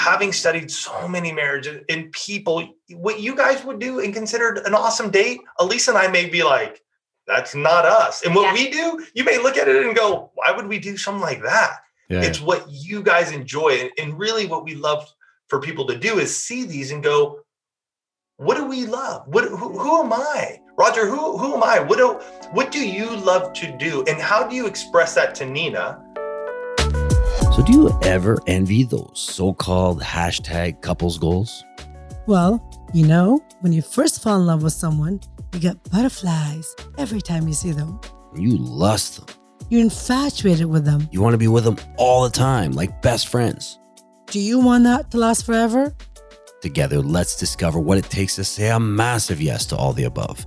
having studied so many marriages and people, what you guys would do and considered an awesome date, Alisa and I may be like, that's not us. And what Yeah. we do, you may look at it and go, why would we do something like that? Yeah. It's what you guys enjoy. And, and really what we love for people to do is see these and go, what do we love? What who, who am I? Roger, who who am I? What do what do you love to do? And how do you express that to Nina? So, do you ever envy those so called hashtag couples goals? Well, you know, when you first fall in love with someone, you get butterflies every time you see them. You lust them. You're infatuated with them. You want to be with them all the time, like best friends. Do you want that to last forever? Together, let's discover what it takes to say a massive yes to all the above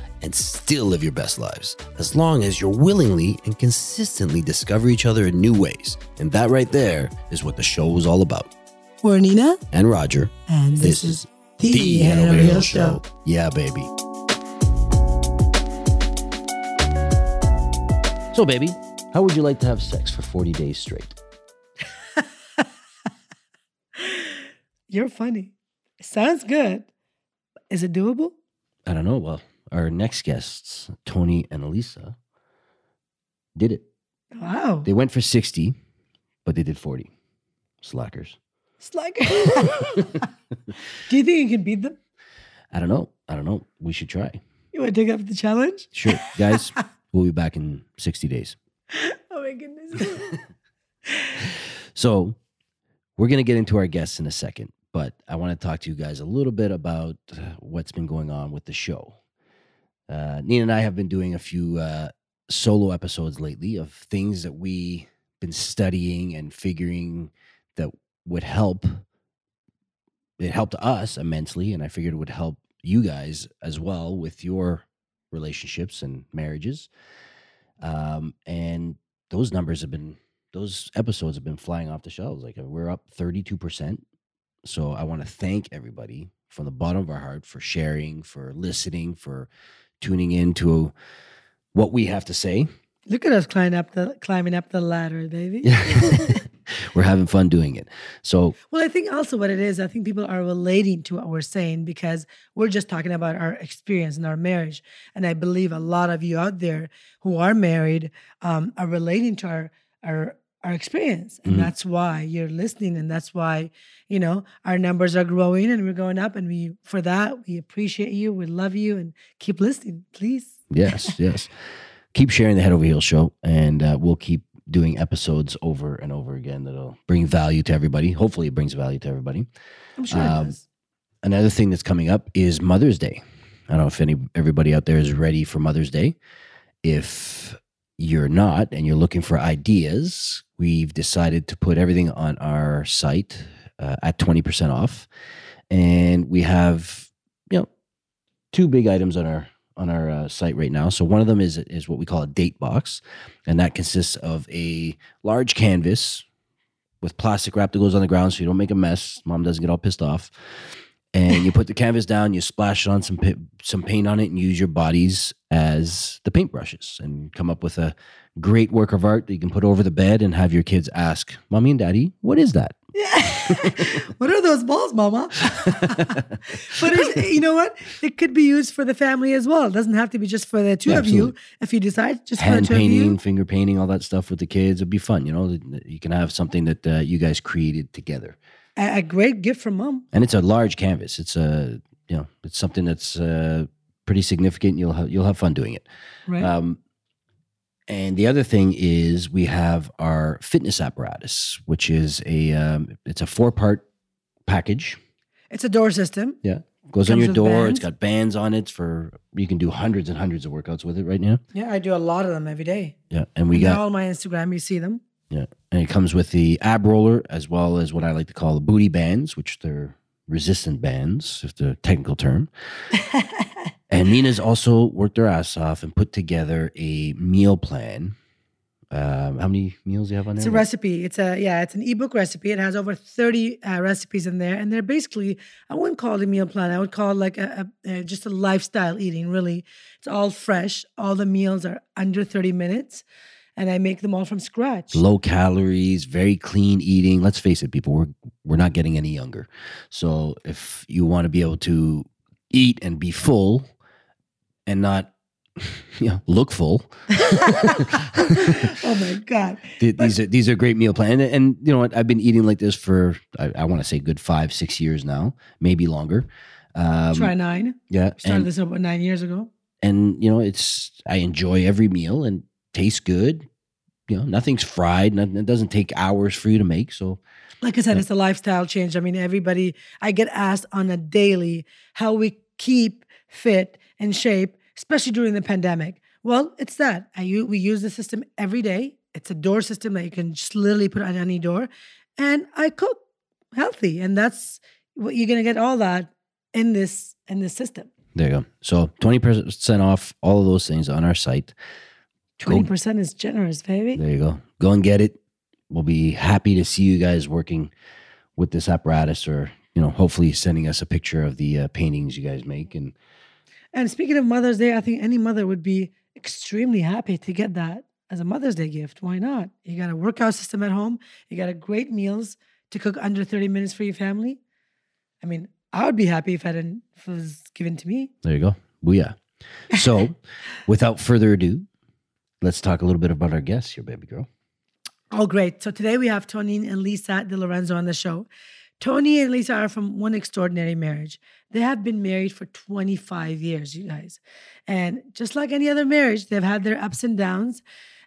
and still live your best lives as long as you're willingly and consistently discover each other in new ways. And that right there is what the show is all about. We're Nina, And Roger, and this, is the Head Over Heels Show. Yeah, baby. So, baby, how would you like to have sex for 40 days straight? You're funny. Sounds good. Is it doable? I don't know. Well, our next guests, Tony and Alisa, did it. Wow. They went for 60, but they did 40. Slackers. Like, do you think you can beat them? I don't know. I don't know. We should try. You want to take up the challenge? Sure. Guys, we'll be back in 60 days. Oh my goodness. So, we're going to get into our guests in a second, but I want to talk to you guys a little bit about uh, what's been going on with the show. Uh, Nina and I have been doing a few uh, solo episodes lately of things that we've been studying and figuring that would help. It helped us immensely, and I figured it would help you guys as well with your relationships and marriages. Um, and those numbers have been those episodes have been flying off the shelves. Like we're up 32%. So I want to thank everybody from the bottom of our heart for sharing, for listening, for tuning in to what we have to say. Look at us climbing up the climbing up the ladder, baby. we're having fun doing it. So Well, I think also what it is, I think people are relating to what we're saying because we're just talking about our experience in our marriage. And I believe a lot of you out there who are married um, are relating to our our our experience. And Mhm. that's why you're listening. And that's why, you know, our numbers are growing and we're going up. And we for that, we appreciate you. We love you and keep listening, please. yes, yes. Keep sharing the Head Over Heels show, and uh, we'll keep doing episodes over and over again that'll bring value to everybody. Hopefully, it brings value to everybody. I'm sure Um, it does. another thing that's coming up is Mother's Day. I don't know if any everybody out there is ready for Mother's Day. If you're not and you're looking for ideas, we've decided to put everything on our site uh, at 20% off. And we have, you know, two big items on our on our uh, site right now. So one of them is is what we call a date box, and that consists of a large canvas with plastic wrap that goes on the ground so you don't make a mess. Mom doesn't get all pissed off. And you put the canvas down, you splash on some some paint on it, and use your bodies as the paintbrushes, and come up with a great work of art that you can put over the bed and have your kids ask, "Mommy and Daddy, what is that?" Yeah. what are those balls, mama? but it's, you know what? It could be used for the family as well. It doesn't have to be just for the two Yeah, of you. If you decide, just Hand for the two of painting, you. finger painting, all that stuff with the kids. It'd be fun, you know. You can have something that uh, you guys created together. A, a great gift from mom. and it's a large canvas. It's a you know it's something that's uh, pretty significant. You'll have, you'll have fun doing it. Right. Um, and the other thing is we have our fitness apparatus, which is a um, it's a four part package. it's a door system. Yeah, goes on your door. bands? It's got bands on it for you can do hundreds and hundreds of workouts with it right now. Yeah, I do a lot of them every day. Yeah, and we got all my Instagram. You see them. Yeah, and it comes with the ab roller as well as what I like to call the booty bands, which they're resistant bands, if the technical term. and Nina's also worked her ass off and put together a meal plan. Um, how many meals do you have on there? It's a recipe. It's a yeah. It's an ebook recipe. It has over thirty uh, recipes in there, and they're basically I wouldn't call it a meal plan. I would call it like a, a, a just a lifestyle eating. Really, it's all fresh. All the meals are under thirty minutes, and I make them all from scratch. Low calories, very clean eating. Let's face it, people, we're we're not getting any younger. So if you want to be able to eat and be full and not you know, look full. oh my god! Th- these are these are great meal plan, and, and you know what? I've been eating like this for I, I want to say good five six years now, maybe longer. Um, Try nine. yeah, Started and, this about nine years ago. and you know it's I enjoy every meal and tastes good. You know, nothing's fried. Nothing, it doesn't take hours for you to make. So Like I said, Yeah. it's a lifestyle change. I mean, everybody. I get asked on a daily how we keep fit and shape, especially during the pandemic. Well, it's that I we use the system every day. It's a door system that you can just literally put on any door, and I cook healthy, and that's what you're gonna get all that in this in this system. there you go. So twenty percent off all of those things on our site. Twenty percent is generous, baby. There you go. Go and get it. We'll be happy to see you guys working with this apparatus, or you know, hopefully sending us a picture of the uh, paintings you guys make. And And speaking of Mother's Day, I think any mother would be extremely happy to get that as a Mother's Day gift. Why not? You got a workout system at home, you got a great meals to cook under 30 minutes for your family. I mean, I would be happy if I didn't if it was given to me. there you go. Booyah. So, without further ado, let's talk a little bit about our guests your baby girl. Oh, great. So today we have Tony and Lisa DiLorenzo on the show. Tony and Lisa are from one extraordinary marriage. They have been married for 25 years, you guys. And just like any other marriage, they've had their ups and downs.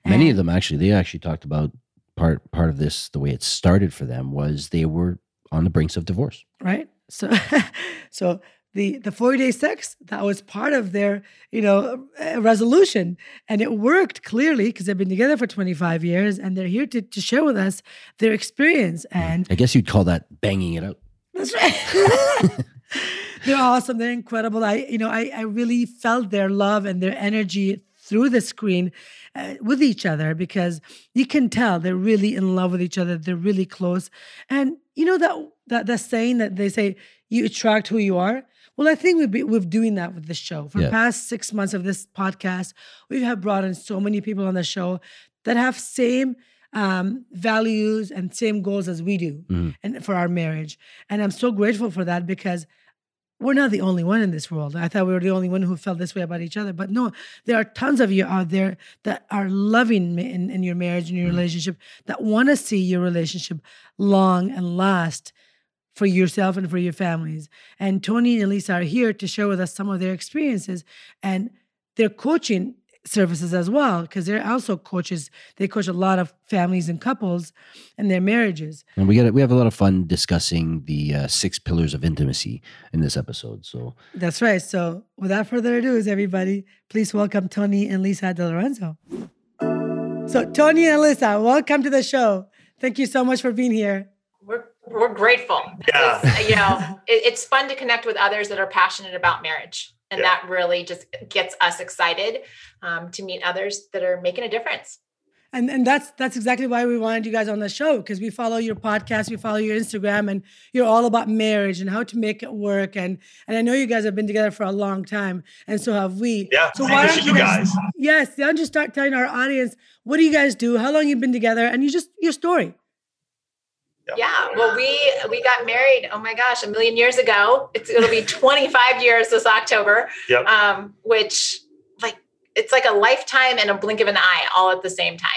Many of them actually, they actually talked about part part of this. The way it started for them was they were on the brinks of divorce. right? So, so the the forty day sex that was part of their you know uh, resolution, and it worked clearly because they've been together for twenty five years, and they're here to to share with us their experience. And I guess you'd call that banging it out. that's right. they're awesome. They're incredible. I you know I I really felt their love and their energy through the screen uh, with each other because you can tell they're really in love with each other. They're really close. And you know that that that saying that they say you attract who you are. Well, I think we've been, we're doing that with this show. For Yeah. the past six months of this podcast, we have brought in so many people on the show that have same um, values and same goals as we do, Mhm. and for our marriage. And I'm so grateful for that because we're not the only one in this world. I thought we were the only one who felt this way about each other, but no, there are tons of you out there that are loving in, in your marriage and your relationship that want to see your relationship long and last for yourself and for your families. And Tony and Lisa are here to share with us some of their experiences and their coaching services as well, because they're also coaches. They coach a lot of families and couples and their marriages. And we got we have a lot of fun discussing the uh, six pillars of intimacy in this episode. So That's right. So, without further ado, is everybody, please welcome Tony and Lisa DiLorenzo. So, Tony and Lisa, welcome to the show. Thank you so much for being here. We're we're grateful. Yeah. It's, you know, it, it's fun to connect with others that are passionate about marriage, and Yeah. that really just gets us excited um, to meet others that are making a difference. And and that's that's exactly why we wanted you guys on the show because we follow your podcast, we follow your Instagram, and you're all about marriage and how to make it work. And and I know you guys have been together for a long time, and so have we. Yeah. So why don't you you guys? Yes, why don't you start telling our audience what do you guys do, how long you've been together, and you just your story. Yeah. Well, we we got married. Oh my gosh, a million years ago. It's it'll be 25 years this October. Yep. Um, which like it's like a lifetime and a blink of an eye all at the same time.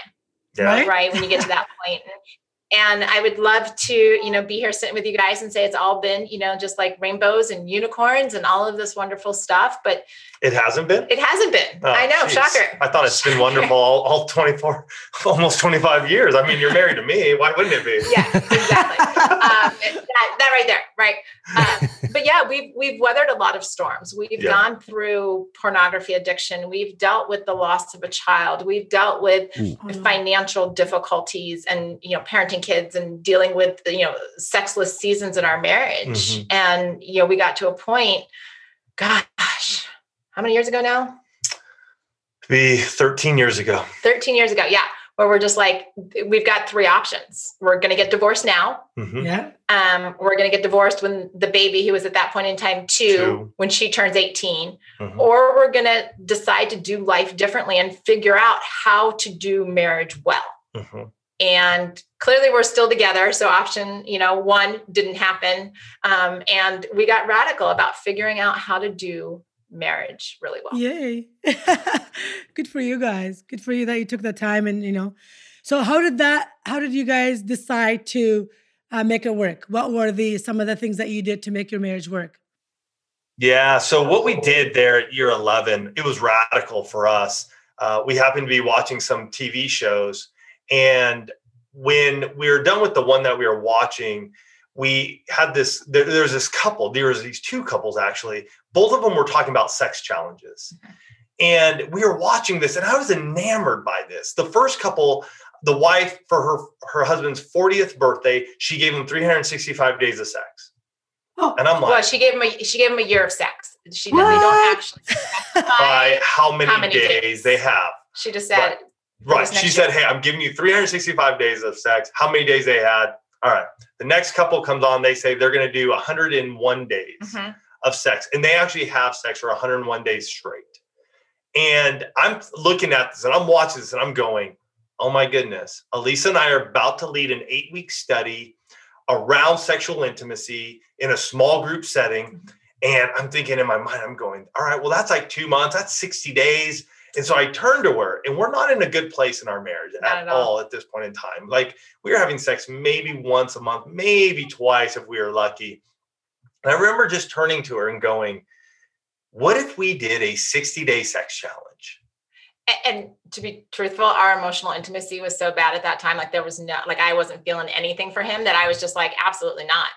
Yeah. Right? right when you get to that point. point and i would love to you know be here sitting with you guys and say it's all been you know just like rainbows and unicorns and all of this wonderful stuff but It hasn't been. it hasn't been Oh, i know geez. shocker I thought it's been wonderful all, all 24, almost 25 years. I mean, you're married to me. Why wouldn't it be? yeah exactly um, that, that right there right uh, but yeah we've we've weathered a lot of storms we've Yeah. gone through pornography addiction we've dealt with the loss of a child we've dealt with financial difficulties and you know parenting kids and dealing with you know sexless seasons in our marriage Mhm. and you know we got to a point gosh how many years ago now? Be 13 years ago. 13 years ago. Yeah. Where we're just like, we've got three options. We're going to get divorced now. Mhm. Yeah. Um, we're going to get divorced when the baby, who was at that point in time two, Two. when she turns 18, Mhm. or we're going to decide to do life differently and figure out how to do marriage well. Mhm. and clearly we're still together so option you know one didn't happen um, and we got radical about figuring out how to do marriage really well Yay. Good for you guys. Good for you that you took the time and, you know. So how did that how did you guys decide to uh, make it work? What were the some of the things that you did to make your marriage work? Yeah. So what we did there at year 11, it was radical for us. Uh, we happened to be watching some TV shows, and when we were done with the one that we were watching, we had this. There, there's this couple. There was these two couples actually. Both of them were talking about sex challenges, and we were watching this, and I was enamored by this. The first couple. The wife, for her her husband's 40th birthday, she gave him 365 days of sex. Oh, And I'm like, well she gave him a she gave him a year of sex she did, they don't actually by how many, How many days, days? they have. she just said Right. was She next said, year. Hey, I'm giving you 365 days of sex. How many days they had? All right. The next couple comes on, they say they're going to do 101 days mhm. Of sex. And they actually have sex for 101 days straight. And I'm looking at this and I'm watching this and I'm going, Oh my goodness. Alisa and I are about to lead an eight week study around sexual intimacy in a small group setting. And I'm thinking in my mind, I'm going, All right, well, that's like two months, that's 60 days. And so I turned to her, and we're not in a good place in our marriage at, at all. all at this point in time. Like we were having sex maybe once a month, maybe twice if we were lucky. And I remember just turning to her and going, What if we did a 60 day sex challenge? A- and to be truthful our emotional intimacy was so bad at that time like there was no like i wasn't feeling anything for him that i was just like absolutely not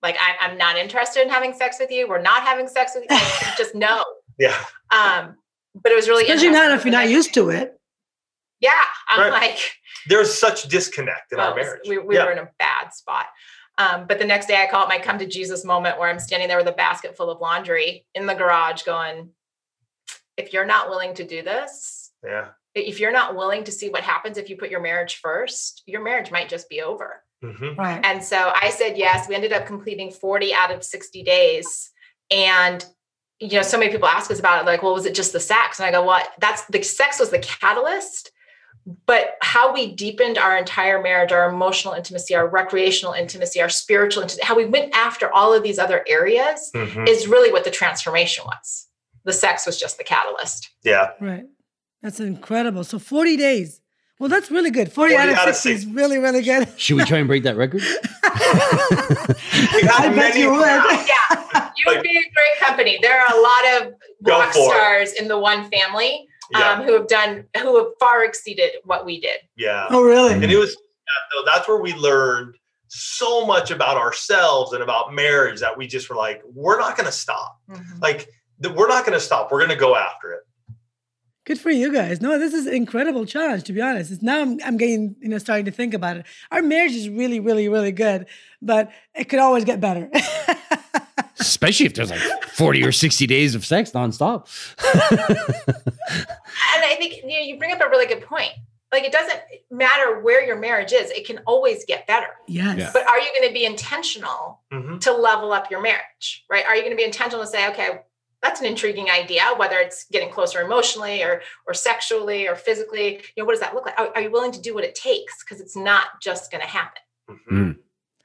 like I, i'm not interested in having sex with you we're not having sex with you just no Yeah. um but it was really Especially not if you're not used to it. yeah i'm Right. like There's such disconnect in well, our marriage. we, we yeah. were in a bad spot um, but the next day i call it my come to jesus moment where i'm standing there with a basket full of laundry in the garage going if you're not willing to do this yeah. if you're not willing to see what happens if you put your marriage first, your marriage might just be over. Mhm. Right. And so I said yes. We ended up completing 40 out of 60 days. And you know, so many people ask us about it, like, well, was it just the sex? And I go, well, that's the sex was the catalyst, but how we deepened our entire marriage, our emotional intimacy, our recreational intimacy, our spiritual intimacy, how we went after all of these other areas Mhm. is really what the transformation was. The sex was just the catalyst. Yeah. Right. That's incredible. So 40 days. Well, that's really good. 40, out, of 60 is really, really good. Should we try and break that record? We've had I bet many you would. yeah, you would be a great company. There are a lot of rock for it. stars in the one family Yeah. um, who have done who have far exceeded what we did. yeah. Oh, really? And it was though that's where we learned so much about ourselves and about marriage that we just were like, we're not going to stop. Like, th- we're not going to stop. We're going to go after it. Good for you guys. No, this is an incredible challenge, to be honest. It's now I'm, I'm getting, you know, starting to think about it. Our marriage is really, really, really good, but it could always get better. Especially if there's like 40 or 60 days of sex nonstop. And I think you, know, you bring up a really good point. Like it doesn't matter where your marriage is; it can always get better. yes. Yeah. But are you going to be intentional Mhm. to level up your marriage? Right? Are you going to be intentional to say, okay, that's an intriguing idea, whether it's getting closer emotionally or or sexually or physically? You know, what does that look like? Are, are you willing to do what it takes? Because it's not just going to happen. Mhm.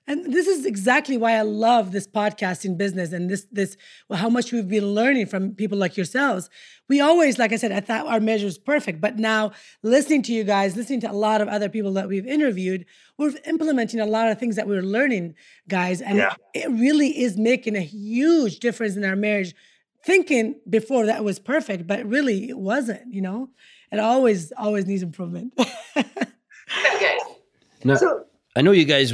And this is exactly why I love this podcasting business and this this well, how much we've been learning from people like yourselves. We always, like I said, I thought our measure is perfect, but now listening to you guys, listening to a lot of other people that we've interviewed, we're implementing a lot of things that we're learning, guys, and Yeah. it really is making a huge difference in our marriage. Thinking before that was perfect, but really it wasn't. You know, it always always needs improvement. okay. good. Now, so I know you guys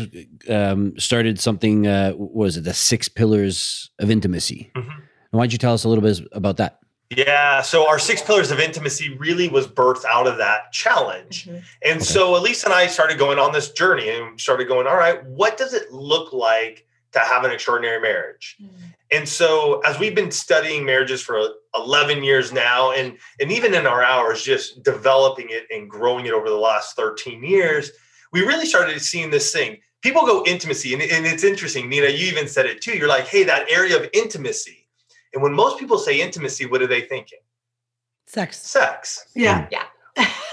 um, started something, uh, what was it the six pillars of intimacy? Mhm. Why don't you tell us a little bit about that? Yeah. So our six pillars of intimacy really was birthed out of that challenge. Mhm. And so Elise and I started going on this journey and started going, all right, what does it look like to have an extraordinary marriage. Mm. And so, as we've been studying marriages for 11 years now, and, and even in our hours, just developing it and growing it over the last 13 years, we really started seeing this thing. People go intimacy, and, and it's interesting. Nina, you even said it too. You're like, hey, that area of intimacy. And when most people say intimacy, what are they thinking? Sex. Sex. Yeah. Yeah.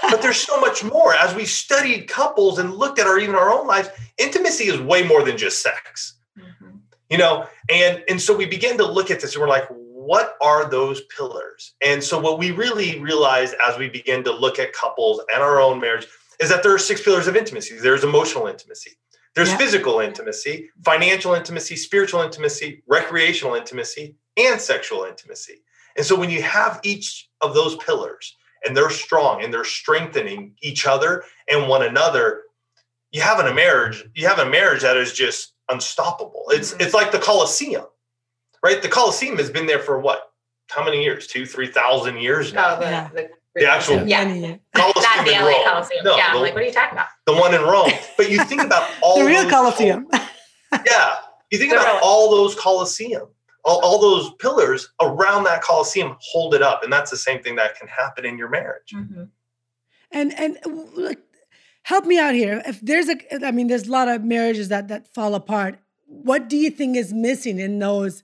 but there's so much more. As we studied couples and looked at our even our own lives, intimacy is way more than just sex. Mhm. you know and and so we began to look at this and we're like what are those pillars and so what we really realized as we begin to look at couples and our own marriage is that there are six pillars of intimacy. There's emotional intimacy. There's Yeah. physical intimacy financial intimacy spiritual intimacy recreational intimacy and sexual intimacy. And so when you have each of those pillars and they're strong and they're strengthening each other and one another you have a marriage you have a marriage that is just unstoppable. It's Mhm. it's like the coliseum right? The coliseum has been there for what? How many years? Two three thousand years now? Oh, the, Yeah. the, The actual- yeah. Many- Not the in LA Rome. Coliseum. No, yeah, I'm like, what are you talking about? the one in rome but you think about all the real those Colosseum. yeah you think The about real- all those coliseum all, all those pillars around that coliseum hold it up and that's the same thing that can happen in your marriage Mhm. and and like help me out here if there's a i mean there's a lot of marriages that that fall apart what do you think is missing in those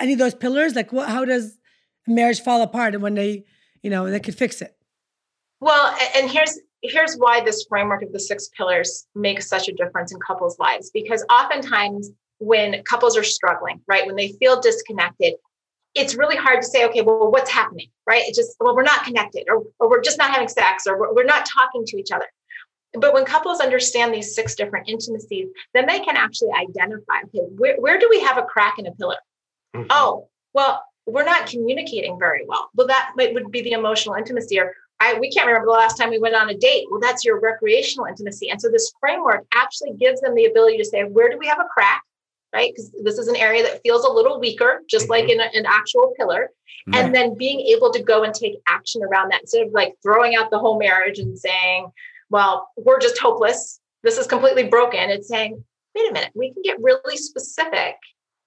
any of those pillars like what how does marriage fall apart and when they you know they could fix it Well, and here's here's why this framework of the six pillars makes such a difference in couples' lives. Because oftentimes when couples are struggling, right, when they feel disconnected, it's really hard to say, okay, well, what's happening, right? It just, well, we're not connected, or, or we're just not having sex, or we're, we're not talking to each other. But when couples understand these six different intimacies, then they can actually identify, okay, where, where do we have a crack in a pillar? Mhm. oh well we're not communicating very well well that might, would be the emotional intimacy or I, we can't remember the last time we went on a date. Well that's your recreational intimacy. And so this framework actually gives them the ability to say where do we have a crack right? Because this is an area that feels a little weaker just like mm-hmm. in a- an actual pillar. Mm-hmm. And then being able to go and take action around that instead of like throwing out the whole marriage and saying well we're just hopeless. This is completely broken. It's saying wait a minute we can get really specific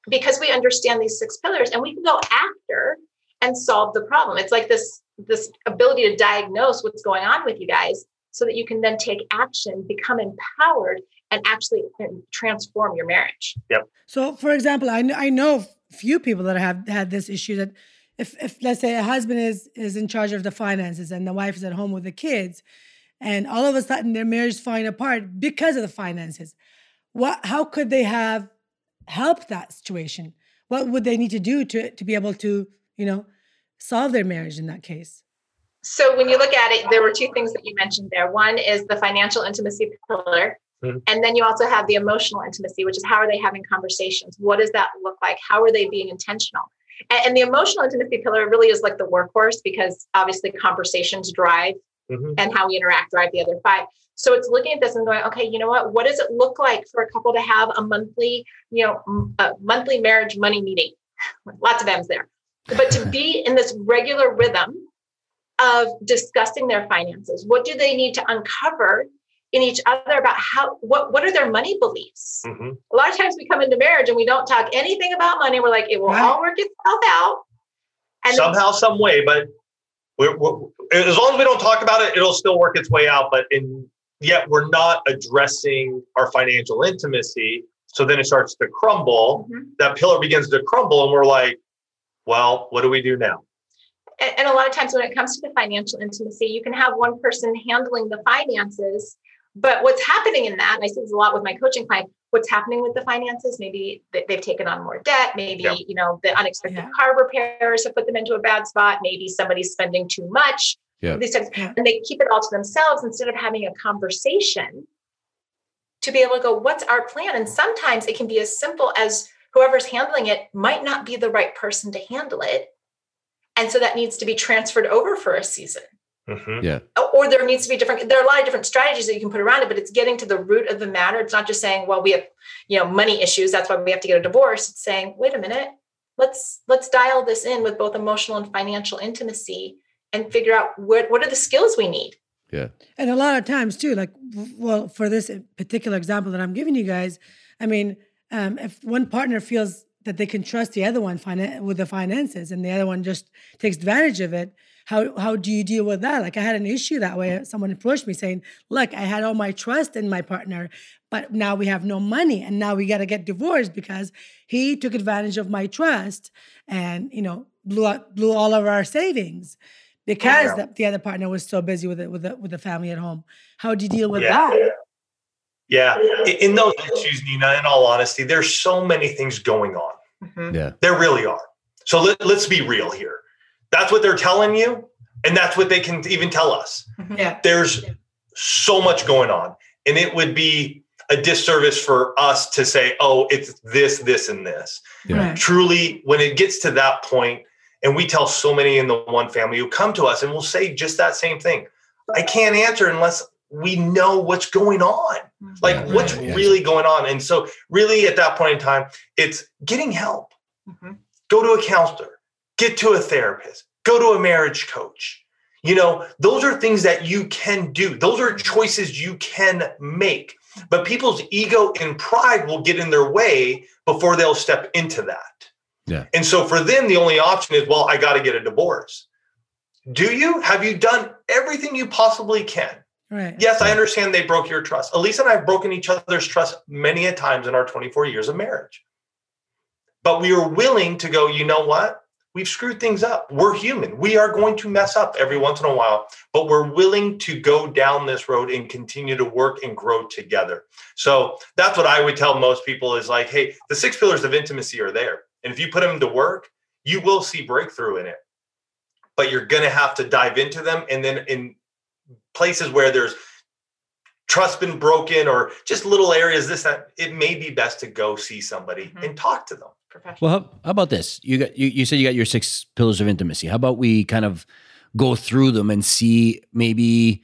because we understand these six pillars and we can go after and solve the problem. It's like this this ability to diagnose what's going on with you guys so that you can then take action become empowered and actually um, transform your marriage Yep. so for example i, kn- I know a few people that have had this issue that if, if let's say a husband is is in charge of the finances and the wife is at home with the kids and all of a sudden their marriage is falling apart because of the finances what how could they have helped that situation what would they need to do to to be able to you know solve their marriage in that case. So when you look at it there were two things that you mentioned there. One is the financial intimacy pillar Mhm. and then you also have the emotional intimacy which is how are they having conversations? What does that look like? How are they being intentional? And, and the emotional intimacy pillar really is like the workhorse because obviously conversations drive Mhm. and how we interact drive the other five. So it's looking at this and going okay you know what? What does it look like for a couple to have a monthly you know m- a monthly marriage money meeting? Lots of m's there but to be in this regular rhythm of discussing their finances what do they need to uncover in each other about how what what are their money beliefs Mhm. a lot of times we come into marriage and we don't talk anything about money we're like it will Right. all work itself out and then- somehow, some way, but we're, we're, as long as we don't talk about it, it'll still work its way out. But in yet we're not addressing our financial intimacy. So then it starts to crumble. Mhm. That pillar begins to crumble, and we're like, well, what do we do now? and, and a lot of times when it comes to the financial intimacy, you can have one person handling the finances. But what's happening in that, and I see this a lot with my coaching client, what's happening with the finances, maybe they- they've taken on more debt, maybe, Yeah. you know, the unexpected Yeah. car repairs have put them into a bad spot, maybe somebody's spending too much. Yeah. These types, Yeah. and they keep it all to themselves instead of having a conversation to be able to go, what's our plan? And sometimes it can be as simple as whoever's handling it might not be the right person to handle it. And so that needs to be transferred over for a season. Mhm. Or there needs to be different, there are a lot of different strategies that you can put around it, but it's getting to the root of the matter. It's not just saying, well, we have, you know, money issues. That's why we have to get a divorce. It's saying, wait a minute, let's let's dial this in with both emotional and financial intimacy and figure out what, what are the skills we need. Yeah. And a lot of times too, like well, for this particular example that I'm giving you guys, I mean, um, if one partner feels that they can trust the other one finan- with the finances and the other one just takes advantage of it, how how do you deal with that? Like I had an issue that way. Someone approached me saying, "Look, I had all my trust in my partner, but now we have no money, and now we got to get divorced because he took advantage of my trust, and you know blew out, blew all of our savings." Because the, the other partner was so busy with it with the, with the family at home. How do you deal with Yeah. that? Yeah. In those issues, Nina, in all honesty, there's so many things going on. Mhm. Yeah. There really are. So let, let's be real here. That's what they're telling you, and that's what they can even tell us. Mhm. Yeah. There's so much going on, and it would be a disservice for us to say, oh, it's this, this, and this. Yeah. Right. Truly, when it gets to that point, and we tell so many in the one family who come to us and will say just that same thing I can't answer unless we know what's going on. Like, Yeah, what's right, yeah. really going on? And so, really, at that point in time, it's getting help. Mhm. Go to a counselor, get to a therapist, go to a marriage coach. You know, those are things that you can do. Those are choices you can make. But people's ego and pride will get in their way before they'll step into that. Yeah. And so for them, the only option is, well, I got to get a divorce. Do you? Have you done everything you possibly can? Right. Yes, I understand they broke your trust. Alisa and I have broken each other's trust many a times in our 24 years of marriage. But we are willing to go, you know what? We've screwed things up. We're human. We are going to mess up every once in a while, but we're willing to go down this road and continue to work and grow together. So that's what I would tell most people is like, hey, the six pillars of intimacy are there. And if you put them to work, you will see breakthrough in it. But you're going to have to dive into them. And then in places where there's trust been broken or just little areas, this, that, it may be best to go see somebody Mhm. and talk to them. Professional. Well, how, how about this? You got you, you said you got your six pillars of intimacy. How about we kind of go through them and see maybe,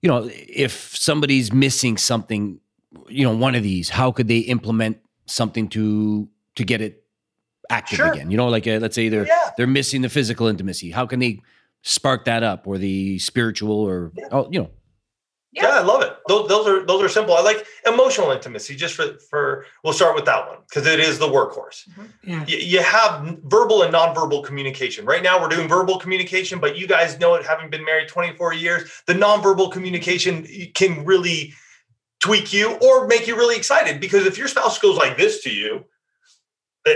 you know, if somebody's missing something, you know, one of these, how could they implement something to to get it active Sure. again? You know, like uh, let's say they're Yeah. they're missing the physical intimacy. How can they spark that up or the spiritual or Yeah. oh, you know, Yeah. Yeah, I love it. Those, those are those are simple. I like emotional intimacy. Just for for we'll start with that one because it is the workhorse. Mm-hmm. Yeah. You, you have verbal and nonverbal communication. Right now, we're doing verbal communication, but you guys know it. Having been married 24 years, the nonverbal communication can really tweak you or make you really excited because if your spouse goes like this to you.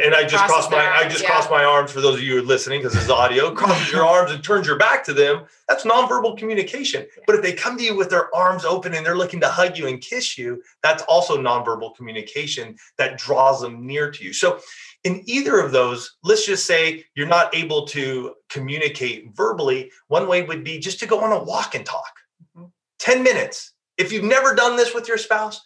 And I just crossed my their I just yeah. crossed my arms for those of you who are listening because this is audio. Crosses your arms and turns your back to them. That's nonverbal communication. But if they come to you with their arms open and they're looking to hug you and kiss you, that's also nonverbal communication that draws them near to you. So, in either of those, let's just say you're not able to communicate verbally, one way would be just to go on a walk and talk. Mhm. 10 minutes. If you've never done this with your spouse,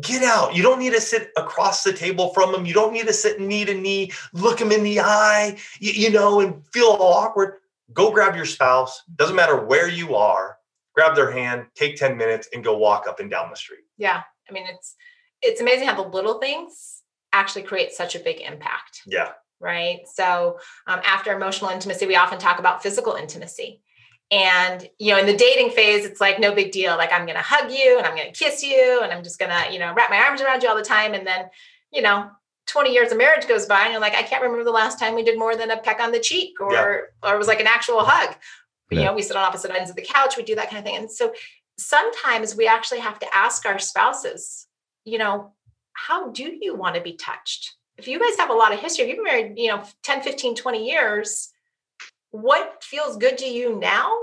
get out. You don't need to sit across the table from them. You don't need to sit knee to knee, look them in the eye, you, you know, and feel all awkward. Go grab your spouse. Doesn't matter where you are. Grab their hand, take 10 minutes, and go walk up and down the street. Yeah. I mean, it's it's amazing how the little things actually create such a big impact. Yeah. right? So um, after emotional intimacy, we often talk about physical intimacy. And you know, in the dating phase, it's like no big deal. Like I'm gonna hug you and I'm gonna kiss you and I'm just gonna, you know, wrap my arms around you all the time. And then, you know, 20 years of marriage goes by and you're like, I can't remember the last time we did more than a peck on the cheek or Yeah. or it was like an actual hug. You know, we sit on opposite ends of the couch, we do that kind of thing. And so sometimes we actually have to ask our spouses, you know, how do you want to be touched? If you guys have a lot of history, if you've been married, you know, 10, 15, 20 years, what feels good to you now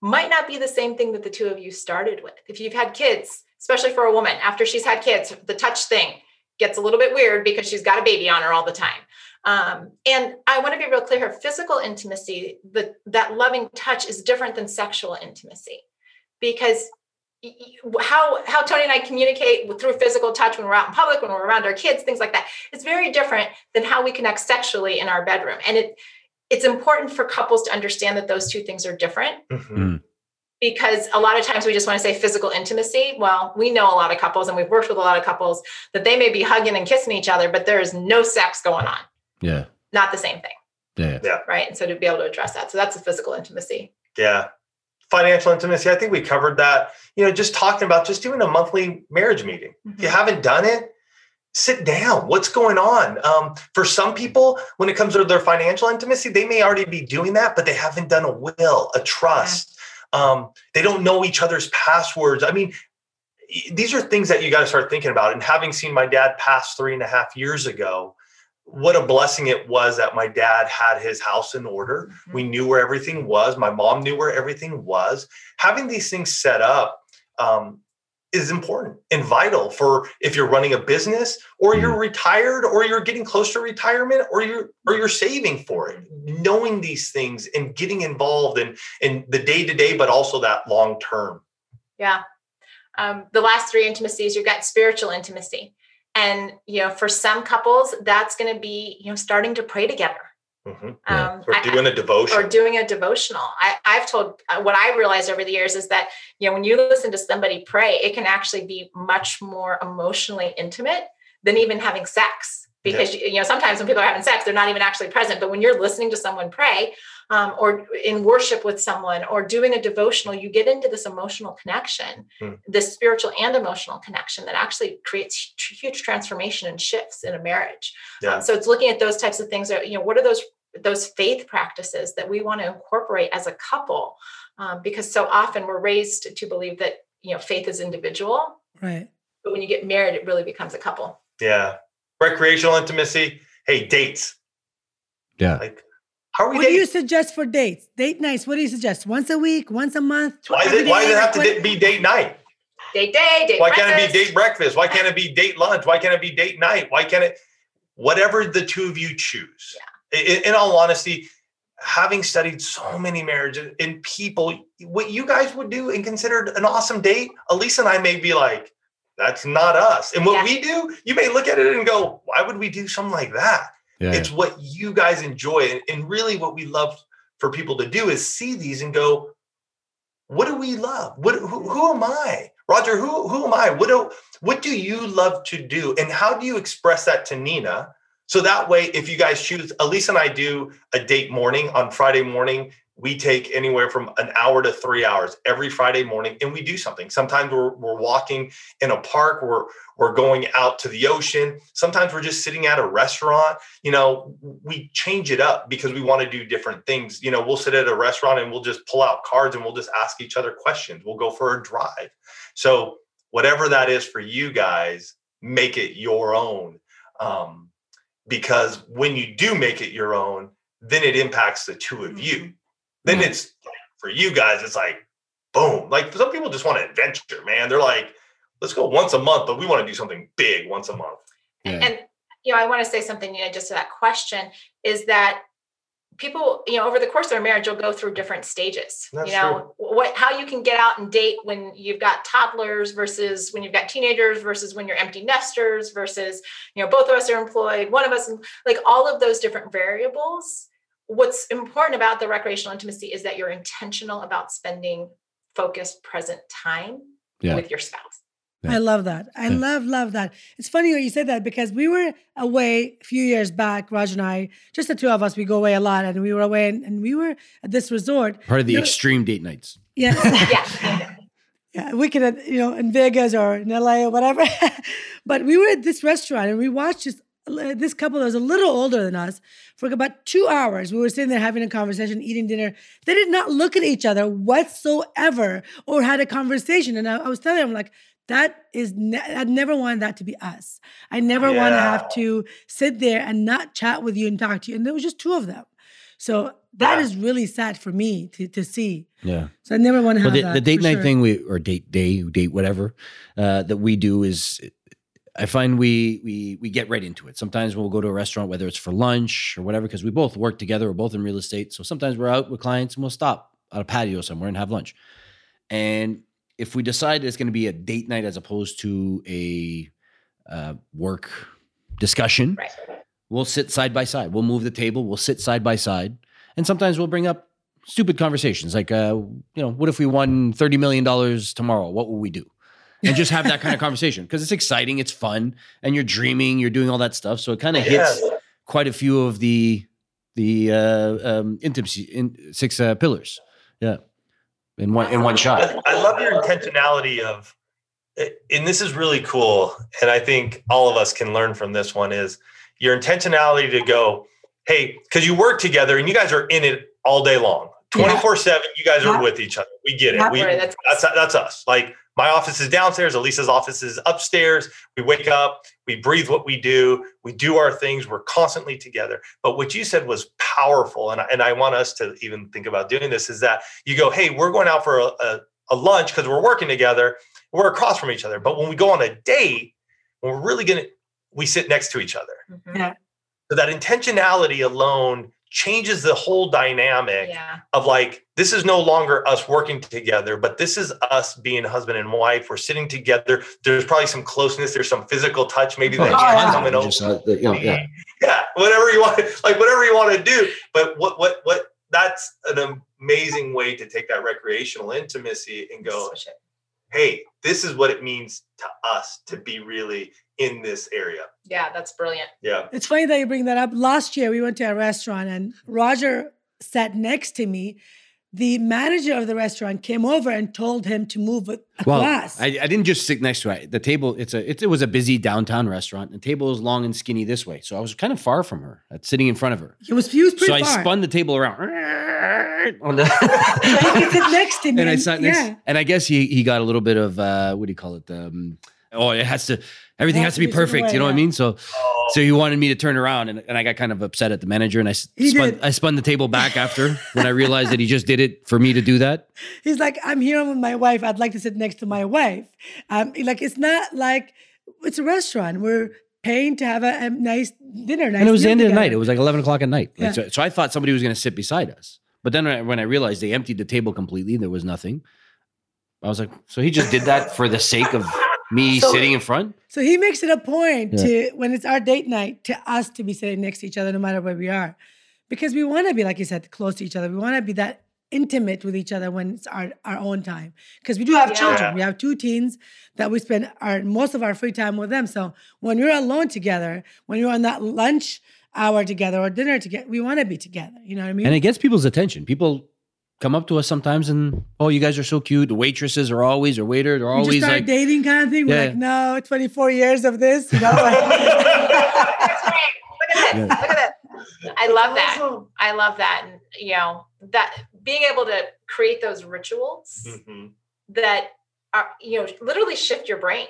might not be the same thing that the two of you started with. If you've had kids, especially for a woman, after she's had kids, the touch thing gets a little bit weird because she's got a baby on her all the time. Um, and I want to be real clear here physical intimacy, the, that loving touch is different than sexual intimacy because how how Tony and I communicate through physical touch when we're out in public, when we're around our kids, things like that. It's very different than how we connect sexually in our bedroom. And it it's important for couples to understand that those two things are different Mhm. because a lot of times we just want to say physical intimacy. Well, we know a lot of couples and we've worked with a lot of couples that they may be hugging and kissing each other, but there is no sex going on. yeah, Not the same thing, yeah, yeah. right? And so to be able to address that. So that's a physical intimacy. Yeah. Financial intimacy. I think we covered that. You know, just talking about just doing a monthly marriage meeting. If you Mhm. haven't done it, sit down. What's going on? Um, for some people, when it comes to their financial intimacy, they may already be doing that, but they haven't done a will, a trust. Um, they don't know each other's passwords. I mean, these are things that you got to start thinking about. And having seen my dad pass three and a half years ago, what a blessing it was that my dad had his house in order. Mm-hmm. We knew where everything was. My mom knew where everything was. Having these things set up um, is important and vital for if you're running a business or you're mm-hmm. retired or you're getting close to retirement or you're or you're saving for it. Knowing these things and getting involved in in the day to day, but also that long term. Yeah. Um, the last three intimacies, you've got spiritual intimacy and you know for some couples that's going to be you know starting to pray together mm-hmm. yeah. um, or doing a devotion or doing a devotional I, i've told uh, what i realized over the years is that you know when you listen to somebody pray it can actually be much more emotionally intimate than even having sex because yeah. you know sometimes when people are having sex they're not even actually present but when you're listening to someone pray um, or in worship with someone or doing a devotional, you get into this emotional connection, hmm. this spiritual and emotional connection that actually creates huge transformation and shifts in a marriage. Yeah. Um, so it's looking at those types of things. That, you know, what are those those faith practices that we want to incorporate as a couple? Um, because so often we're raised to believe that you know faith is individual, right? But when you get married, it really becomes a couple. Yeah, recreational intimacy. Hey, dates. Yeah, like how are we what dating? do you suggest for dates? Date nights. What do you suggest? Once a week, once a month? Why, is it, why does it have to be date night? Date day, date Why breakfast. can't it be date breakfast? Why can't it be date lunch? Why can't it be date night? Why can't it, whatever the two of you choose? Yeah. In, in all honesty, having studied so many marriages and people, what you guys would do and considered an awesome date, Alisa and I may be like, that's not us. And what yeah. we do, you may look at it and go, why would we do something like that? Yeah, it's yeah. what you guys enjoy. And, and really, what we love for people to do is see these and go, what do we love? What who, who am I? Roger, who who am I? What do what do you love to do? And how do you express that to Nina? So that way, if you guys choose, Alisa and I do a date morning on Friday morning we take anywhere from an hour to three hours every Friday morning and we do something. Sometimes we're, we're walking in a park, we're, we're going out to the ocean. Sometimes we're just sitting at a restaurant. You know, we change it up because we want to do different things. You know, we'll sit at a restaurant and we'll just pull out cards and we'll just ask each other questions. We'll go for a drive. So, whatever that is for you guys, make it your own. Um, because when you do make it your own, then it impacts the two of you mm-hmm. Then mm-hmm. it's for you guys, it's like boom. Like some people just want to adventure, man. They're like, let's go once a month, but we want to do something big once a month. Yeah. And you know, I want to say something, you know, just to that question is that people, you know, over the course of their marriage, you'll go through different stages. That's you know, true. what how you can get out and date when you've got toddlers versus when you've got teenagers versus when you're empty nesters versus, you know, both of us are employed, one of us like all of those different variables what's important about the recreational intimacy is that you're intentional about spending focused present time yeah. with your spouse yeah. I love that. I yeah. love, love that. It's funny when you said that because we were away a few years back, Raj and I, just the two of us, we go away a lot, and we were away and, and we were at this resort. Part of the extreme date nights. Yeah. yeah. yeah. We could, uh, you know, in Vegas or in LA or whatever. but we were at this restaurant and we watched this this couple that was a little older than us for about two hours. We were sitting there having a conversation, eating dinner. They did not look at each other whatsoever or had a conversation. And I, I was telling them, like, that is, ne- I never wanted that to be us. I never yeah. want to have to sit there and not chat with you and talk to you. And there was just two of them. So that yeah. is really sad for me to, to see. Yeah. So I never want to have well, the, that. The date night sure. thing we or date day, date whatever uh, that we do is I find we we we get right into it. Sometimes we'll go to a restaurant, whether it's for lunch or whatever, because we both work together. We're both in real estate, so sometimes we're out with clients and we'll stop at a patio somewhere and have lunch. And if we decide it's going to be a date night as opposed to a uh, work discussion, right. we'll sit side by side. We'll move the table. We'll sit side by side, and sometimes we'll bring up stupid conversations like, uh, you know, what if we won thirty million dollars tomorrow? What will we do? And just have that kind of conversation because it's exciting, it's fun, and you're dreaming, you're doing all that stuff. So it kind of hits quite a few of the the uh, um, intimacy in six uh, pillars. Yeah, in one in one shot. I love your intentionality of and this is really cool. And I think all of us can learn from this one is your intentionality to go, hey, because you work together and you guys are in it all day long. 24 7, you guys are Yeah. with each other. We get it. Yeah. We, Right, that's- that's that's us. Like my office is downstairs, Alisa's office is upstairs. We wake up, we breathe what we do, we do our things, we're constantly together. But what you said was powerful, and I, and I want us to even think about doing this is that you go, hey, we're going out for a, a, a lunch because we're working together, we're across from each other. But when we go on a date, when we're really gonna, we sit next to each other. Mhm. Yeah. So that intentionality alone changes the whole dynamic Yeah. of like this is no longer us working together but this is us being husband and wife we're sitting together there's probably some closeness there's some physical touch maybe Oh, that yeah. coming over Just, uh, the- you know, yeah. yeah whatever you want like whatever you want to do but what what what that's an amazing way to take that recreational intimacy and go hey this is what it means to us to be really in this area Yeah, that's brilliant. yeah It's funny that you bring that up. Last year, we went to a restaurant and Roger sat next to me. The manager of the restaurant came over and told him to move a a Well, glass. I, I didn't just sit next to it. The table, it's a it, it was a busy downtown restaurant. The table is long and skinny this way, so I was kind of far from her, uh, sitting in front of her. he was, he was pretty So I spun the table around. on he could the- sit next to me. and I and- sat next, yeah. and I guess he he got a little bit of uh, what do you call it? Um, oh, it has to everything has to be perfect. way, you know what I mean? So oh, so he wanted me to turn around, and, and I got kind of upset at the manager, and I s- He spun did. I spun the table back after when I realized that he just did it for me to do that. He's like, I'm here with my wife. I'd like to sit next to my wife. Um, like it's not like it's a restaurant. We're paying to have a, a nice dinner. Nice and it was the meal end of the night. It was like eleven o'clock at night. Like, Yeah. so, so I thought somebody was going to sit beside us. But then when I, when I realized they emptied the table completely, there was nothing. I was like, so he just did that for the sake of me So- sitting in front. So he makes it a point Yeah. to when it's our date night to us to be sitting next to each other no matter where we are. Because we want to be, like you said, close to each other. We want to be that intimate with each other when it's our, our own time. Because we do have Yeah. children. We have two teens that we spend our most of our free time with them. So when you're alone together, when you're on that lunch hour together or dinner together, we want to be together. You know what I mean? And it gets people's attention. People come up to us sometimes and, oh, you guys are so cute. The waitresses are always, or waiter, they're we just always start like, dating kind of thing. We're Yeah. like, no, 24 years of this. You know, That's like- great. Look at Yeah. that. Look at that. I love that. I love that. And you know, that being able to create those rituals mhm. that are, you know, literally shift your brain.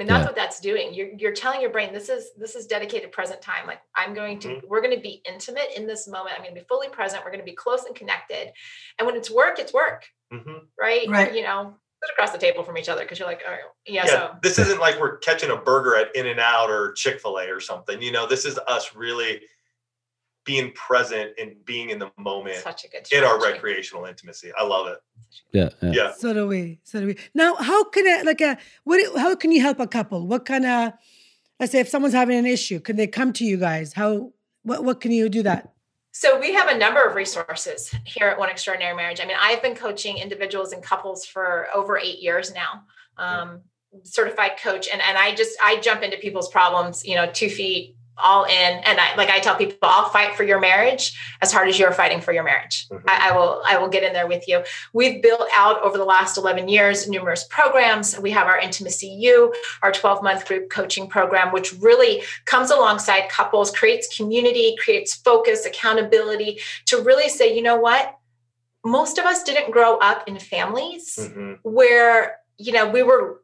I mean, that's Yeah. what that's doing. You're you're telling your brain this is this is dedicated present time. Like I'm going to, Mhm. we're going to be intimate in this moment. I'm going to be fully present. We're going to be close and connected. And when it's work, it's work, Mhm. right? Right. You know, sit across the table from each other because you're like, oh, yeah. yeah, So this isn't like we're catching a burger at In and Out or Chick Fil A or something. You know, this is us really being present and being in the moment such a good in our recreational intimacy. I love it. yeah, yeah. Yeah. So do we. So do we. Now, how can I like a what? How can you help a couple? What kind of let's say if someone's having an issue, can they come to you guys? How what what can you do that? So we have a number of resources here at One Extraordinary Marriage. I mean, I've been coaching individuals and couples for over eight years now. Um, certified coach, and and I just I jump into people's problems, you know, two feet all in, and I like I tell people, I'll fight for your marriage as hard as you're fighting for your marriage. Mhm. I, I will I will get in there with you. We've built out over the last 11 years numerous programs. We have our Intimacy U, our 12 month group coaching program, which really comes alongside couples, creates community, creates focus, accountability to really say, you know what? Most of us didn't grow up in families Mhm. where, you know, we were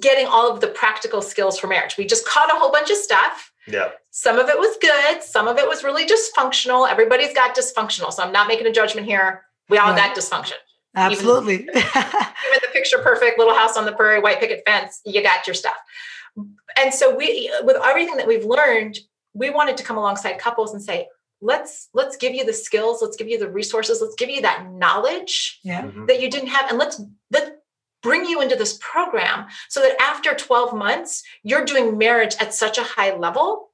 getting all of the practical skills for marriage. We just caught a whole bunch of stuff. Yeah. Some of it was good, some of it was really dysfunctional. Everybody's got dysfunctional. So I'm not making a judgment here. We all Right. got dysfunction. Absolutely. Even the picture perfect little house on the prairie, white picket fence, you got your stuff. And so we with everything that we've learned, we wanted to come alongside couples and say, let's let's give you the skills, let's give you the resources, let's give you that knowledge yeah. Mhm. that you didn't have and let's let's bring you into this program so that after 12 months you're doing marriage at such a high level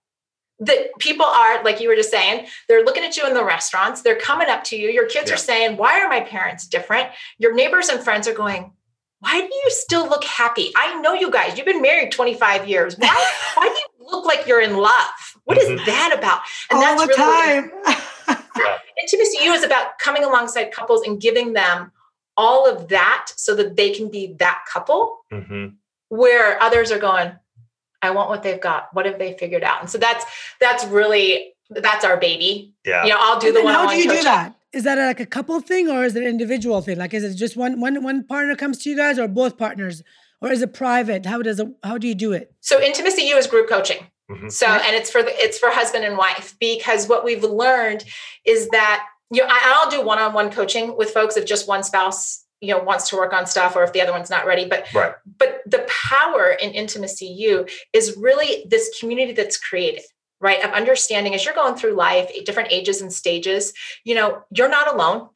that people are like you were just saying they're looking at you in the restaurants they're coming up to you your kids Yeah. are saying why are my parents different your neighbors and friends are going why do you still look happy i know you guys you've been married 25 years why why do you look like you're in love What is Mhm. that about and All the really time. Intimacy U is about coming alongside couples and giving them all of that so that they can be that couple Mhm. where others are going, I want what they've got. What have they figured out? And so that's that's really that's our baby. Yeah. You know, I'll do And the one. how do you do that? Is that like a couple thing or is it an individual thing? Like is it just one one one partner comes to you guys or both partners? Or is it private? How does it how do you do it? So Intimacy U is group coaching. Mhm. So and it's for the, it's for husband and wife because what we've learned is that you know I, I'll do one-on-one coaching with folks if just one spouse you know wants to work on stuff or if the other one's not ready. But Right. but the power in Intimacy U is really this community that's created right? Of understanding as you're going through life at different ages and stages you know you're not alone.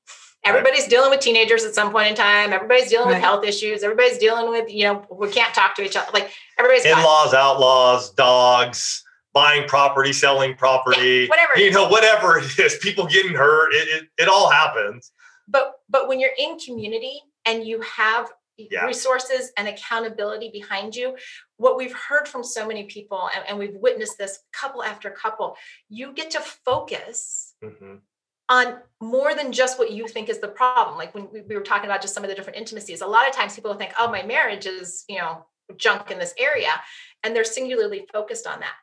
Everybody's dealing with teenagers at some point in time. Everybody's dealing with health issues. Everybody's dealing with you know we can't talk to each other. Like everybody's In-laws, outlaws, dogs, buying property, selling property, whatever you know, whatever it is, people getting hurt, it, it, it all happens. but but when you're in community and you have Yeah. resources and accountability behind you what we've heard from so many people and, and we've witnessed this couple after couple you get to focus Mhm. on more than just what you think is the problem like when we, we were talking about just some of the different intimacies a lot of times people think oh my marriage is you know junk in this area and they're singularly focused on that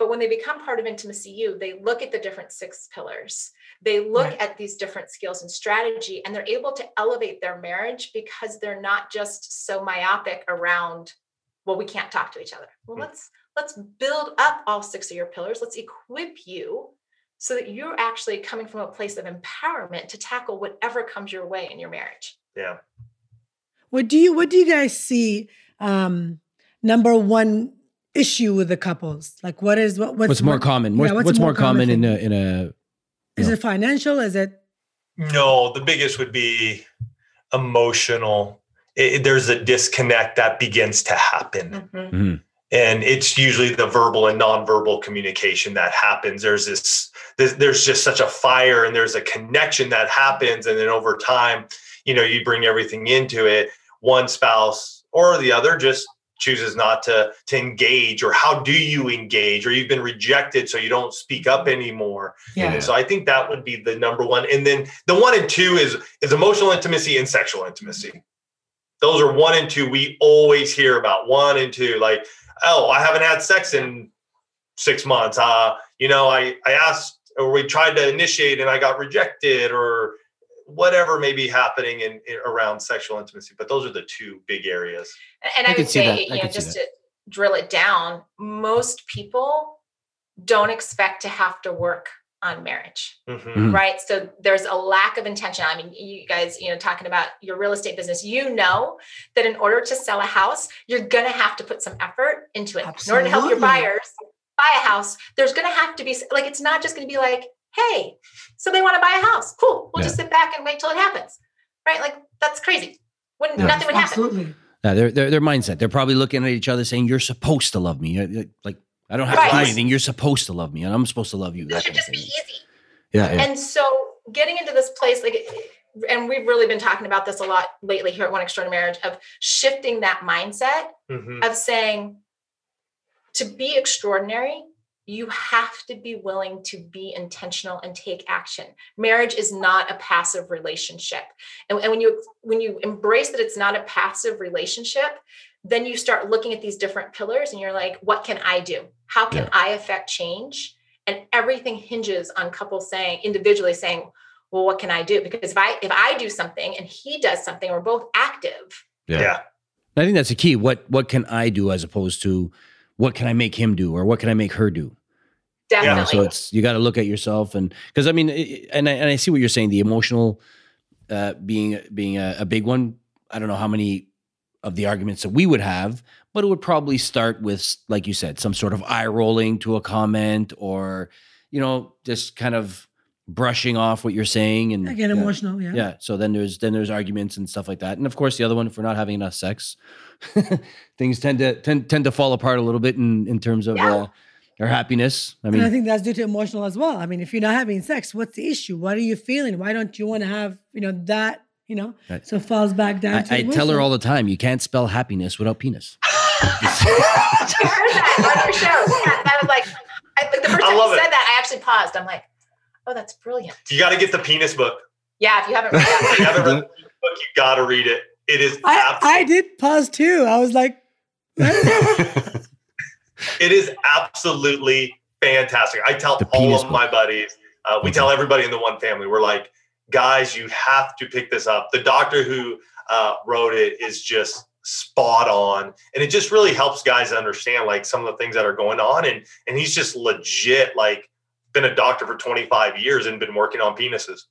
but when they become part of Intimacy U they look at the different six pillars they look Right. at these different skills and strategy and they're able to elevate their marriage because they're not just so myopic around well we can't talk to each other well Mm. let's let's build up all six of your pillars let's equip you so that you're actually coming from a place of empowerment to tackle whatever comes your way in your marriage Yeah. What do you what do you guys see um number one issue with the couples? Like what is what what's, What's, more one- common? More, yeah, what's, what's more more common common in a in a Is No. it financial? Is it No, the biggest would be emotional. It- there's a disconnect that begins to happen. Mhm. and it's usually the verbal and nonverbal communication that happens there's this, this there's just such a fire and there's a connection that happens and then over time you know you bring everything into it one spouse or the other just chooses not to to engage or how do you engage or you've been rejected so you don't speak up anymore. Yeah. and so i think that would be the number one. And then the one and two is is emotional intimacy and sexual intimacy. Those are one and two we always hear about. One and two like oh i haven't had sex in six months. Uh you know i i asked or we tried to initiate and i got rejected or whatever may be happening in, in around sexual intimacy but those are the two big areas and I i would say that. I you know could see just to drill it down most people don't expect to have to work on marriage Mhm. Mhm. right so there's a lack of intention i mean you guys you know talking about your real estate business you know that in order to sell a house you're going to have to put some effort into it in order to help your buyers buy a house there's going to have to be like it's not just going to be like hey so they want to buy a house cool we'll just sit back and wait till it happens right like that's crazy wouldn't Yeah. nothing would happen Absolutely. Yeah, their, their their mindset. They're probably looking at each other saying, "You're supposed to love me." Like I don't have to do anything. You're supposed to love me, and I'm supposed to love you. that should kind of just be easy Yeah, yeah. And so getting into this place, like, and we've really been talking about this a lot lately here at One Extraordinary Marriage of shifting that mindset Mhm. of saying to be extraordinary, you have to be willing to be intentional and take action. Marriage is not a passive relationship. And, and when you when you embrace that it's not a passive relationship, then you start looking at these different pillars and you're like, what can I do? How can Yeah. I affect change? And everything hinges on couples saying, individually saying, well, what can I do? Because if I if I do something and he does something, we're both active. yeah I think that's the key. What what can I do as opposed to what can I make him do or what can I make her do? You know, Definitely. so it's you got to look at yourself and because I mean, it- and I, and I see what you're saying. The emotional uh, being being a, a big one. I don't know how many of the arguments that we would have, but it would probably start with, like you said, some sort of eye rolling to a comment or you know just kind of brushing off what you're saying and Again, yeah. emotional. Yeah. Yeah. So then there's then there's arguments and stuff like that. And of course, the other one, if we're not having enough sex, things tend to tend tend to fall apart a little bit in in terms of Yeah. uh, our happiness. I and I think that's due to emotional as well. I mean, if you're not having sex, what's the issue? What are you feeling? Why don't you want to have, you know, that, you know? Right. So it falls back down I, to I tell her all the time, you can't spell happiness without penis. I heard that on your show. Yeah, I was like, I, like the first time love you it. said that, I actually paused. I'm like, oh, that's brilliant. you got to get the penis book Yeah, if you haven't read if you haven't read the penis book you got to read it it is I, I did pause too. I was like, it is absolutely fantastic. I tell all penis of my buddies, uh, we Okay. tell everybody in the one family, we're like, guys, you have to pick this up. The doctor who uh, wrote it is just spot on, and it just really helps guys understand like some of the things that are going on. And and he's just legit like been a doctor for 25 years and been working on penises.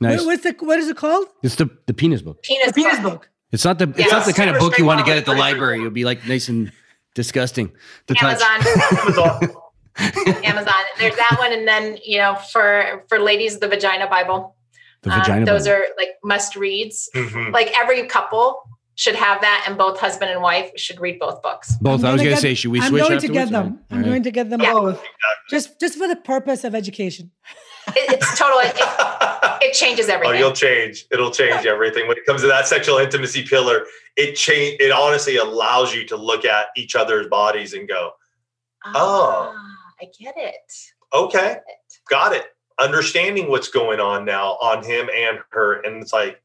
nice. What- What's the what is it called? It's the the penis book. Penis, The penis book. book. It's not the it's Yeah, not the kind of book you want to get at the library. It'll be like nice and disgusting to. Amazon. Amazon. Amazon. There's that one, and then you know, for for ladies, the Vagina Bible. The Um, vagina. those Bible. are like must reads. Mhm. Like every couple should have that, and both husband and wife should read both books. both. I'm was gonna gonna get- say, should we I'm switch going to get them. All I'm going to get them Yeah. both. Just just for the purpose of education. It, it's total. It, it changes everything. Oh, everything. you'll change. It'll change everything when it comes to that sexual intimacy pillar. It change. It honestly allows you to look at each other's bodies and go, Oh. Ah, I get it. okay, got it. Understanding what's going on now on him and her, and it's like,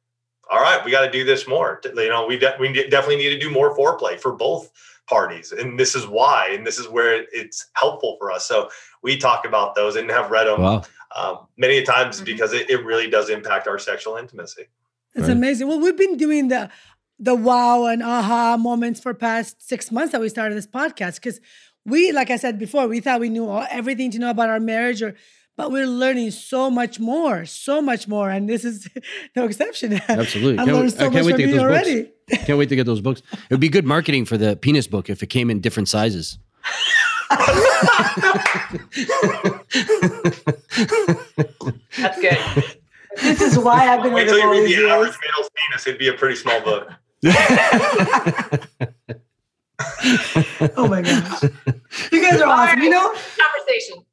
all right, we got to do this more. You know, we de- we definitely need to do more foreplay for both parties, and this is why, and this is where it's helpful for us. So we talk about those and have read them Wow. Um, many times Mhm. because it, it really does impact our sexual intimacy. It's Right. amazing. Well, we've been doing the the wow and aha moments for past six months that we started this podcast because we, like I said before, we thought we knew all, everything to know about our marriage, or but we're learning so much more, so much more, and this is no exception. Absolutely. I Can't, learned so I can't much wait from to get those already. books. Can't wait to get those books. It would be good marketing for the penis book if it came in different sizes. That's good. This is why I've been Wait with till him you all read these the average years. male's penis. It'd be a pretty small book. Oh my gosh, you guys are awesome. You know, Conversation.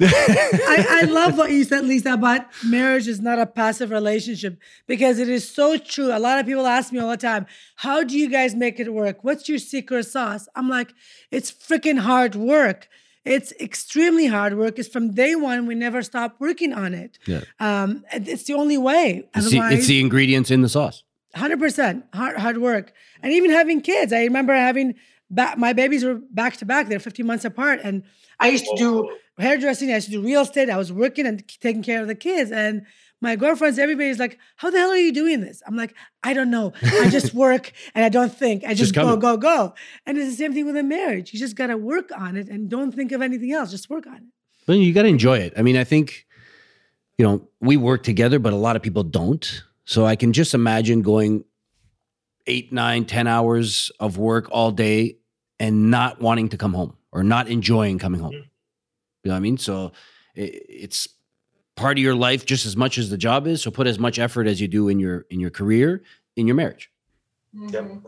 I, I love what you said, Lisa, about marriage is not a passive relationship because it is so true. A lot of people ask me all the time, How do you guys make it work? What's your secret sauce? I'm like, It's freaking hard work. It's extremely hard work. It's from day one, we never stop working on it. Yeah. Um, and it's the only way. It's the, it's the ingredients in the sauce. Hundred percent hard hard work, and even having kids. I remember having my babies were back to back. They're 15 months apart, and I used to do hairdressing. I used to do real estate. I was working and taking care of the kids. And my girlfriends, everybody's like, "How the hell are you doing this?" I'm like, "I don't know. I just work and I don't think. I Just just, go, coming. go, go." And it's the same thing with a marriage. You just gotta work on it and don't think of anything else. Just work on it. But you got to enjoy it. I mean, I think, you know, we work together, but a lot of people don't. So I can just imagine going eight, nine, ten hours of work all day and not wanting to come home or not enjoying coming home. Mhm. You know what I mean? So i- it's part of your life just as much as the job is. So put as much effort as you do in your in your career, in your marriage. Mhm.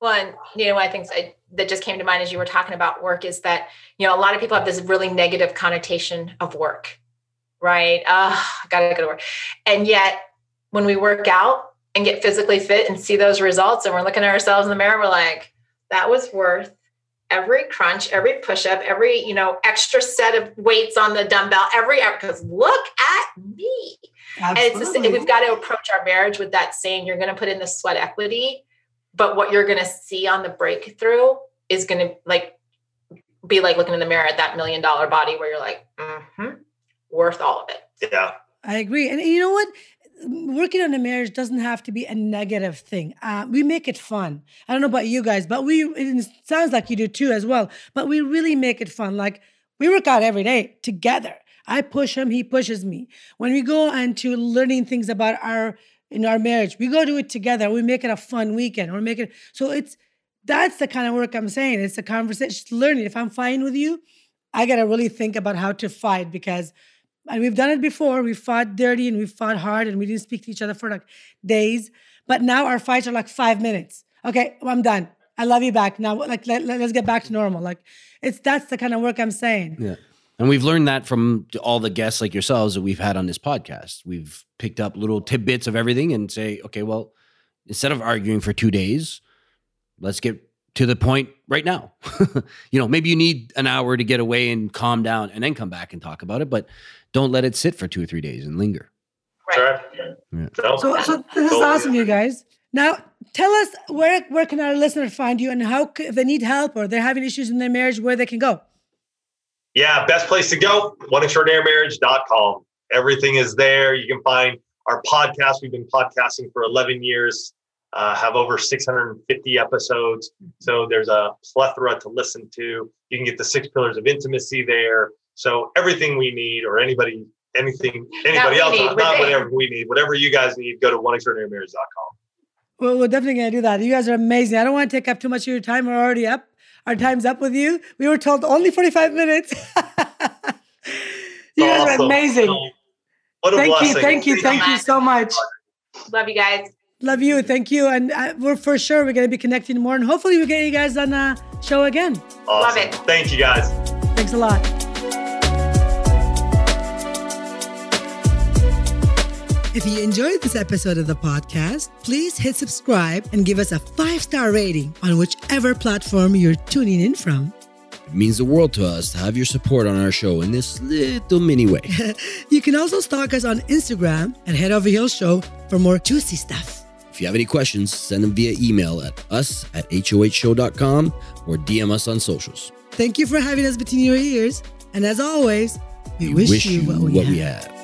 Well, you know, I think I, that just came to mind as you were talking about work is that you know a lot of people have this really negative connotation of work, right? Ah, gotta go to work, and yet when we work out and get physically fit and see those results, and we're looking at ourselves in the mirror, we're like, that was worth every crunch, every push up, every you know extra set of weights on the dumbbell, every because look at me. And it's the, we've got to approach our marriage with that saying you're going to put in the sweat equity, but what you're going to see on the breakthrough is going to like be like looking in the mirror at that million dollar body where you're like, mm-hmm, worth all of it. Yeah. I agree. And you know what? Working on a marriage doesn't have to be a negative thing. Uh, we make it fun. I don't know about you guys, but we, it sounds like you do too as well, but we really make it fun. Like we work out every day together. I push him, he pushes me. When we go into learning things about our, in our marriage, we go do it together. We make it a fun weekend make it, so it's, that's the kind of work I'm saying. It's a conversation, it's learning. If I'm fighting with you, I got to really think about how to fight because and we've done it before. We fought dirty and we fought hard and we didn't speak to each other for like days. But now our fights are like five minutes. Okay, well, I'm done. I love you back. Now, like, let, let, us get back to normal. Like, it's that's the kind of work I'm saying. Yeah. And we've learned that from all the guests like yourselves that we've had on this podcast. We've picked up little tidbits of everything and say, okay, well, instead of arguing for two days, let's get to the point right now. you know, maybe you need an hour to get away and calm down and then come back and talk about it, but don't let it sit for two or three days and linger. Right. Right. Yeah. So, so this is Totally. awesome, you guys. Now, tell us where where can our listeners find you and how if they need help or they're having issues in their marriage, where they can go. Yeah, best place to go, oneextraordinarymarriage.com. Everything is there. You can find our podcast. We've been podcasting for 11 years, uh, have over 650 episodes. So there's a plethora to listen to. You can get the six pillars of intimacy there. So everything we need, or anybody, anything, anybody we else, need, not, we're not there. whatever we need, whatever you guys need, go to oneextraordinarymarriage.com. Well, we're definitely gonna do that. You guys are amazing. I don't want to take up too much of your time. We're already up. Our time's up with you. We were told only 45 minutes. you guys are amazing. What a Thank blessing. you, thank you, thank you so much. Love you guys. Love you, thank you, and uh, we're for sure we're gonna be connecting more, and hopefully we get you guys on a show again. Awesome. Love it. Thank you guys. Thanks a lot. If you enjoyed this episode of the podcast, please hit subscribe and give us a five star rating on whichever platform you're tuning in from. It means the world to us to have your support on our show in this little mini way. You can also stalk us on Instagram at Head Over Heels Show for more juicy stuff. If you have any questions, send them via email at us at hohshow.com or DM us on socials. Thank you for having us between your ears. And as always, we, wish, you what we have. we have.